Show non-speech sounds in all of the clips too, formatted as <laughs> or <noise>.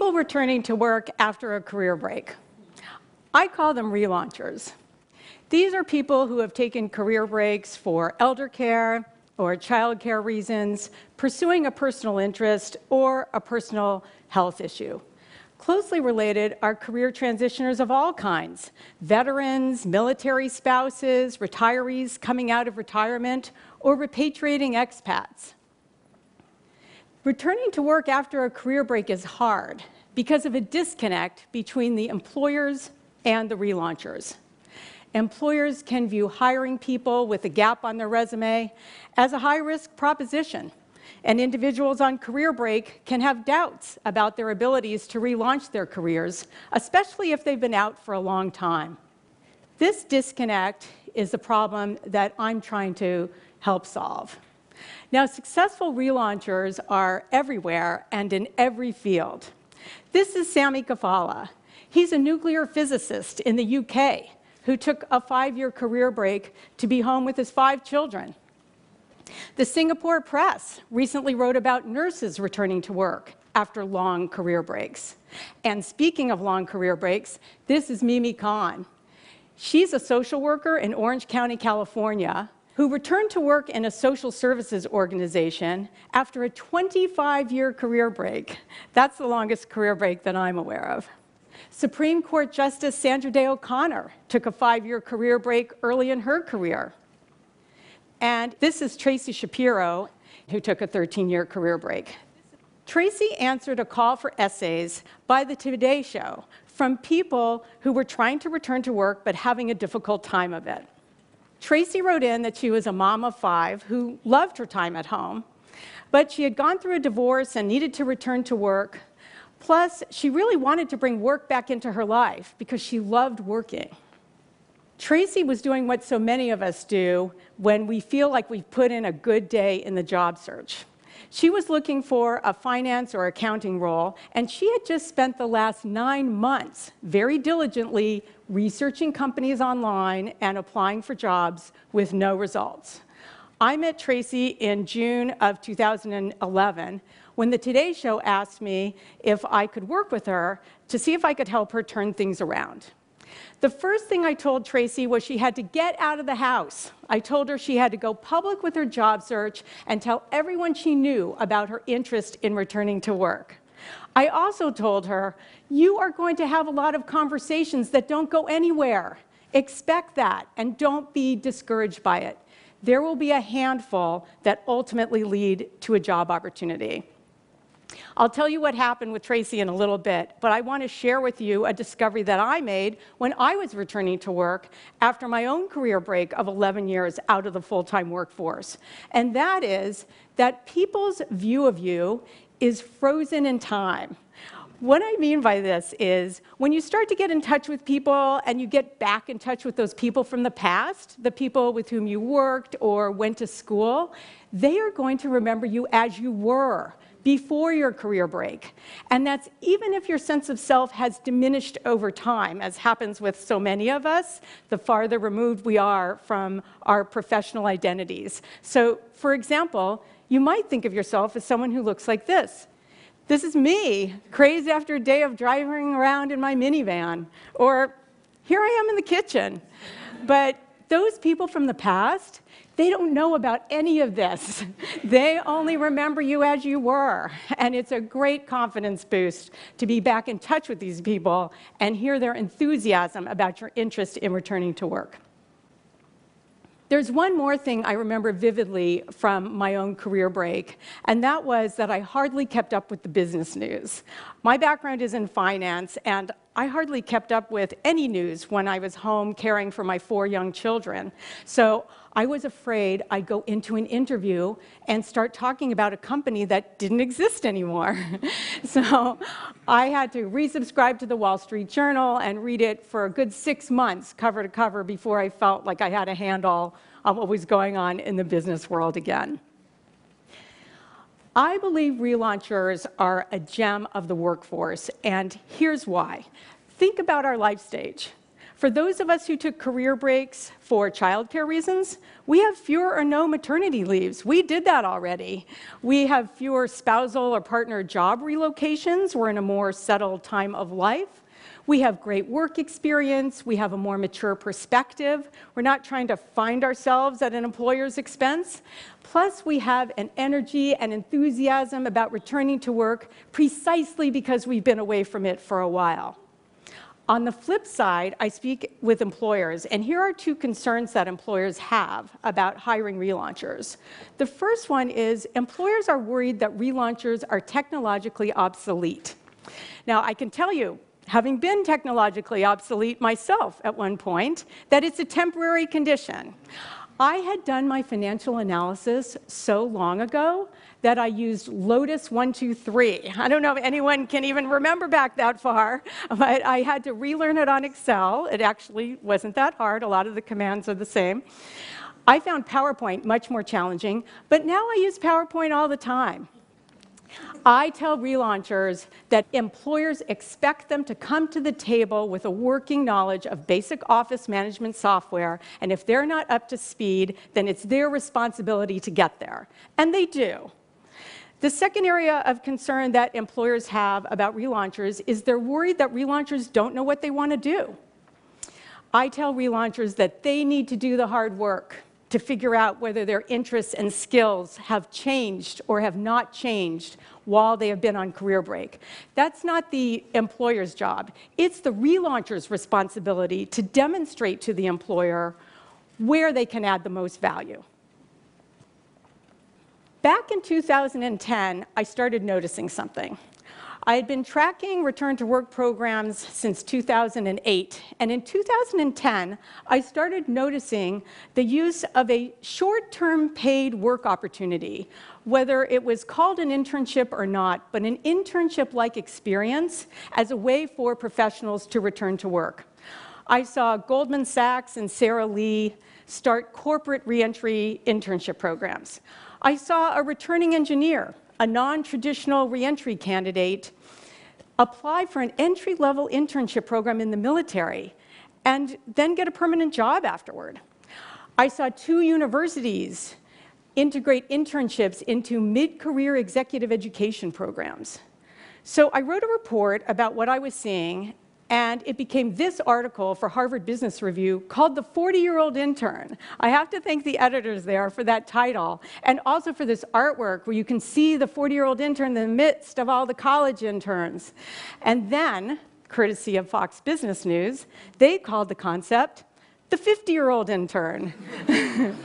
People returning to work after a career break. I call them relaunchers. These are people who have taken career breaks for elder care or childcare reasons, pursuing a personal interest, or a personal health issue. Closely related are career transitioners of all kinds veterans, military spouses, retirees coming out of retirement, or repatriating expats. Returning to work after a career break is hard because of a disconnect between the employers and the relaunchers. Employers can view hiring people with a gap on their resume as a high risk proposition and individuals on career break can have doubts about their abilities to relaunch their careers, especially if they've been out for a long time. This disconnect is the problem that I'm trying to help solve. Now, successful relaunchers are everywhere and in every field. This is Sami Kafala. He's a nuclear physicist in the UK who took a five year career break to be home with his five children. The Singapore Press recently wrote about nurses returning to work after long career breaks. And speaking of long career breaks, this is Mimi Khan. She's a social worker in Orange County, California, who returned to work in a social services organization after a 25 year career break. That's the longest career break that I'm aware of. Supreme Court Justice Sandra Day O'Connor took a five year career break early in her career. And this is Tracy Shapiro, who took a 13 year career break. Tracy answered a call for essays by the Today Show from people who were trying to return to work but having a difficult time of it. Tracy wrote in that she was a mom of five who loved her time at home, but she had gone through a divorce and needed to return to work. Plus, she really wanted to bring work back into her life because she loved working. Tracy was doing what so many of us do when we feel like we've put in a good day in the job search. She was looking for a finance or accounting role, and she had just spent the last nine months very diligently researching companies online and applying for jobs with no results. I met Tracy in June of 2011 when the Today Show asked me if I could work with her to see if I could help her turn things around. The first thing I told Tracy was she had to get out of the house. I told her she had to go public with her job search and tell everyone she knew about her interest in returning to work. I also told her, you are going to have a lot of conversations that don't go anywhere. Expect that and don't be discouraged by it. There will be a handful that ultimately lead to a job opportunity. I'll tell you what happened with Tracy in a little bit, but I want to share with you a discovery that I made when I was returning to work after my own career break of 11 years out of the full time workforce. And that is that people's view of you is frozen in time. What I mean by this is when you start to get in touch with people and you get back in touch with those people from the past, the people with whom you worked or went to school, they are going to remember you as you were before your career break. And that's even if your sense of self has diminished over time, as happens with so many of us, the farther removed we are from our professional identities. So, for example, you might think of yourself as someone who looks like this. This is me, crazed after a day of driving around in my minivan. Or here I am in the kitchen. But those people from the past, they don't know about any of this. <laughs> They only remember you as you were. And it's a great confidence boost to be back in touch with these people and hear their enthusiasm about your interest in returning to work. There's one more thing I remember vividly from my own career break, and that was that I hardly kept up with the business news. My background is in finance, and I hardly kept up with any news when I was home caring for my four young children. So I was afraid I'd go into an interview and start talking about a company that didn't exist anymore. <laughs> so I had to resubscribe to the Wall Street Journal and read it for a good six months, cover to cover, before I felt like I had a handle on what was going on in the business world again. I believe relaunchers are a gem of the workforce, and here's why. Think about our life stage. For those of us who took career breaks for childcare reasons, we have fewer or no maternity leaves. We did that already. We have fewer spousal or partner job relocations. We're in a more settled time of life. We have great work experience. We have a more mature perspective. We're not trying to find ourselves at an employer's expense. Plus, we have an energy and enthusiasm about returning to work precisely because we've been away from it for a while. On the flip side, I speak with employers, and here are two concerns that employers have about hiring relaunchers. The first one is employers are worried that relaunchers are technologically obsolete. Now, I can tell you, having been technologically obsolete myself at one point, that it's a temporary condition. I had done my financial analysis so long ago that I used Lotus 123. I don't know if anyone can even remember back that far, <laughs> but I had to relearn it on Excel. It actually wasn't that hard. A lot of the commands are the same. I found PowerPoint much more challenging, but now I use PowerPoint all the time. I tell relaunchers that employers expect them to come to the table with a working knowledge of basic office management software, and if they're not up to speed, then it's their responsibility to get there. And they do. The second area of concern that employers have about relaunchers is they're worried that relaunchers don't know what they want to do. I tell relaunchers that they need to do the hard work to figure out whether their interests and skills have changed or have not changed while they have been on career break. That's not the employer's job. It's the relauncher's responsibility to demonstrate to the employer where they can add the most value. Back in 2010, I started noticing something. I had been tracking return to work programs since 2008, and in 2010, I started noticing the use of a short term paid work opportunity, whether it was called an internship or not, but an internship like experience as a way for professionals to return to work. I saw Goldman Sachs and Sara Lee start corporate reentry internship programs. I saw a returning engineer, a non-traditional reentry candidate, apply for an entry-level internship program in the military and then get a permanent job afterward. I saw two universities integrate internships into mid-career executive education programs. So I wrote a report about what I was seeing and it became this article for Harvard Business Review called The 40 Year Old Intern. I have to thank the editors there for that title, and also for this artwork where you can see the 40 year old intern in the midst of all the college interns. And then, courtesy of Fox Business News, they called the concept the 50 year old intern. <laughs>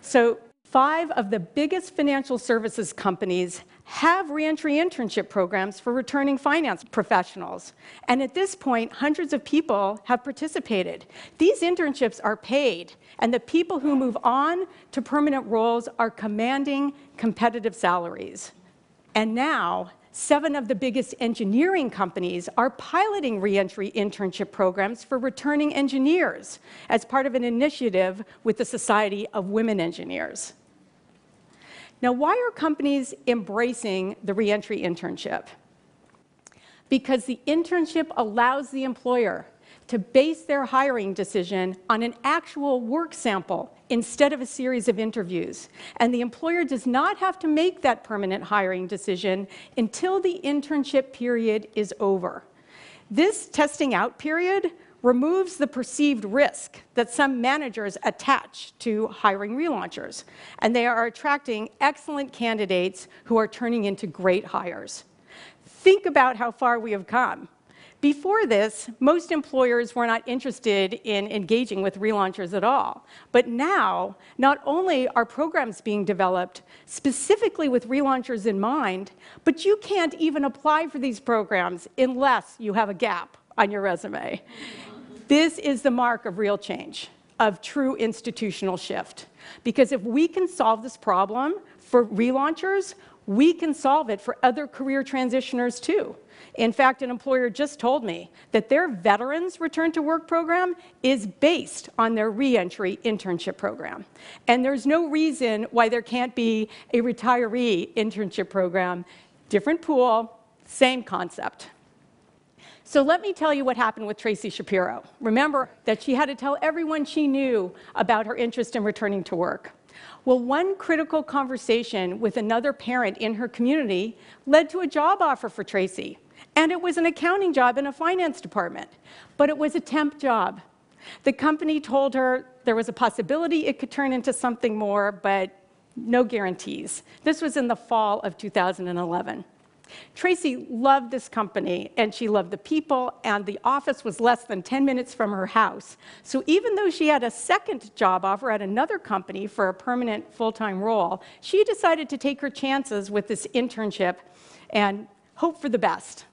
so, five of the biggest financial services companies have reentry internship programs for returning finance professionals. And at this point, hundreds of people have participated. These internships are paid, and the people who move on to permanent roles are commanding competitive salaries. And now, seven of the biggest engineering companies are piloting reentry internship programs for returning engineers as part of an initiative with the Society of Women Engineers. Now, why are companies embracing the reentry internship? Because the internship allows the employer to base their hiring decision on an actual work sample instead of a series of interviews. And the employer does not have to make that permanent hiring decision until the internship period is over. This testing out period removes the perceived risk that some managers attach to hiring relaunchers, and they are attracting excellent candidates who are turning into great hires. Think about how far we have come. Before this, most employers were not interested in engaging with relaunchers at all. But now, not only are programs being developed specifically with relaunchers in mind, but you can't even apply for these programs unless you have a gap on your resume. This is the mark of real change, of true institutional shift. Because if we can solve this problem for relaunchers, we can solve it for other career transitioners too. In fact, an employer just told me that their veterans return to work program is based on their reentry internship program. And there's no reason why there can't be a retiree internship program, different pool, same concept. So let me tell you what happened with Tracy Shapiro. Remember that she had to tell everyone she knew about her interest in returning to work. Well, one critical conversation with another parent in her community led to a job offer for Tracy. And it was an accounting job in a finance department, but it was a temp job. The company told her there was a possibility it could turn into something more, but no guarantees. This was in the fall of 2011. Tracy loved this company and she loved the people, and the office was less than 10 minutes from her house. So even though she had a second job offer at another company for a permanent full time role, she decided to take her chances with this internship and hope for the best.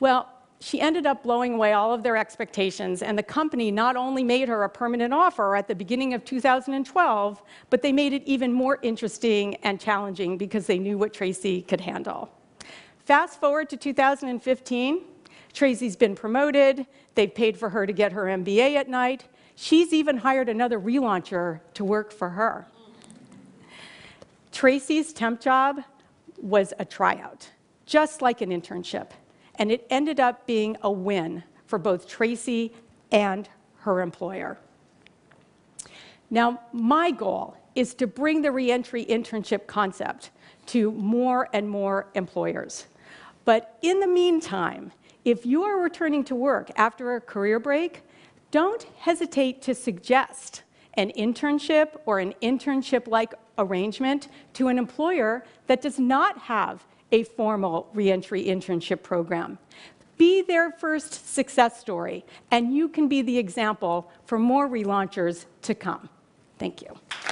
Well, she ended up blowing away all of their expectations, and the company not only made her a permanent offer at the beginning of 2012, but they made it even more interesting and challenging because they knew what Tracy could handle. Fast forward to 2015, Tracy's been promoted, they've paid for her to get her MBA at night. She's even hired another relauncher to work for her. Tracy's temp job was a tryout, just like an internship and it ended up being a win for both Tracy and her employer. Now, my goal is to bring the reentry internship concept to more and more employers. But in the meantime, if you are returning to work after a career break, don't hesitate to suggest an internship or an internship like arrangement to an employer that does not have a formal reentry internship program. Be their first success story, and you can be the example for more relaunchers to come. Thank you.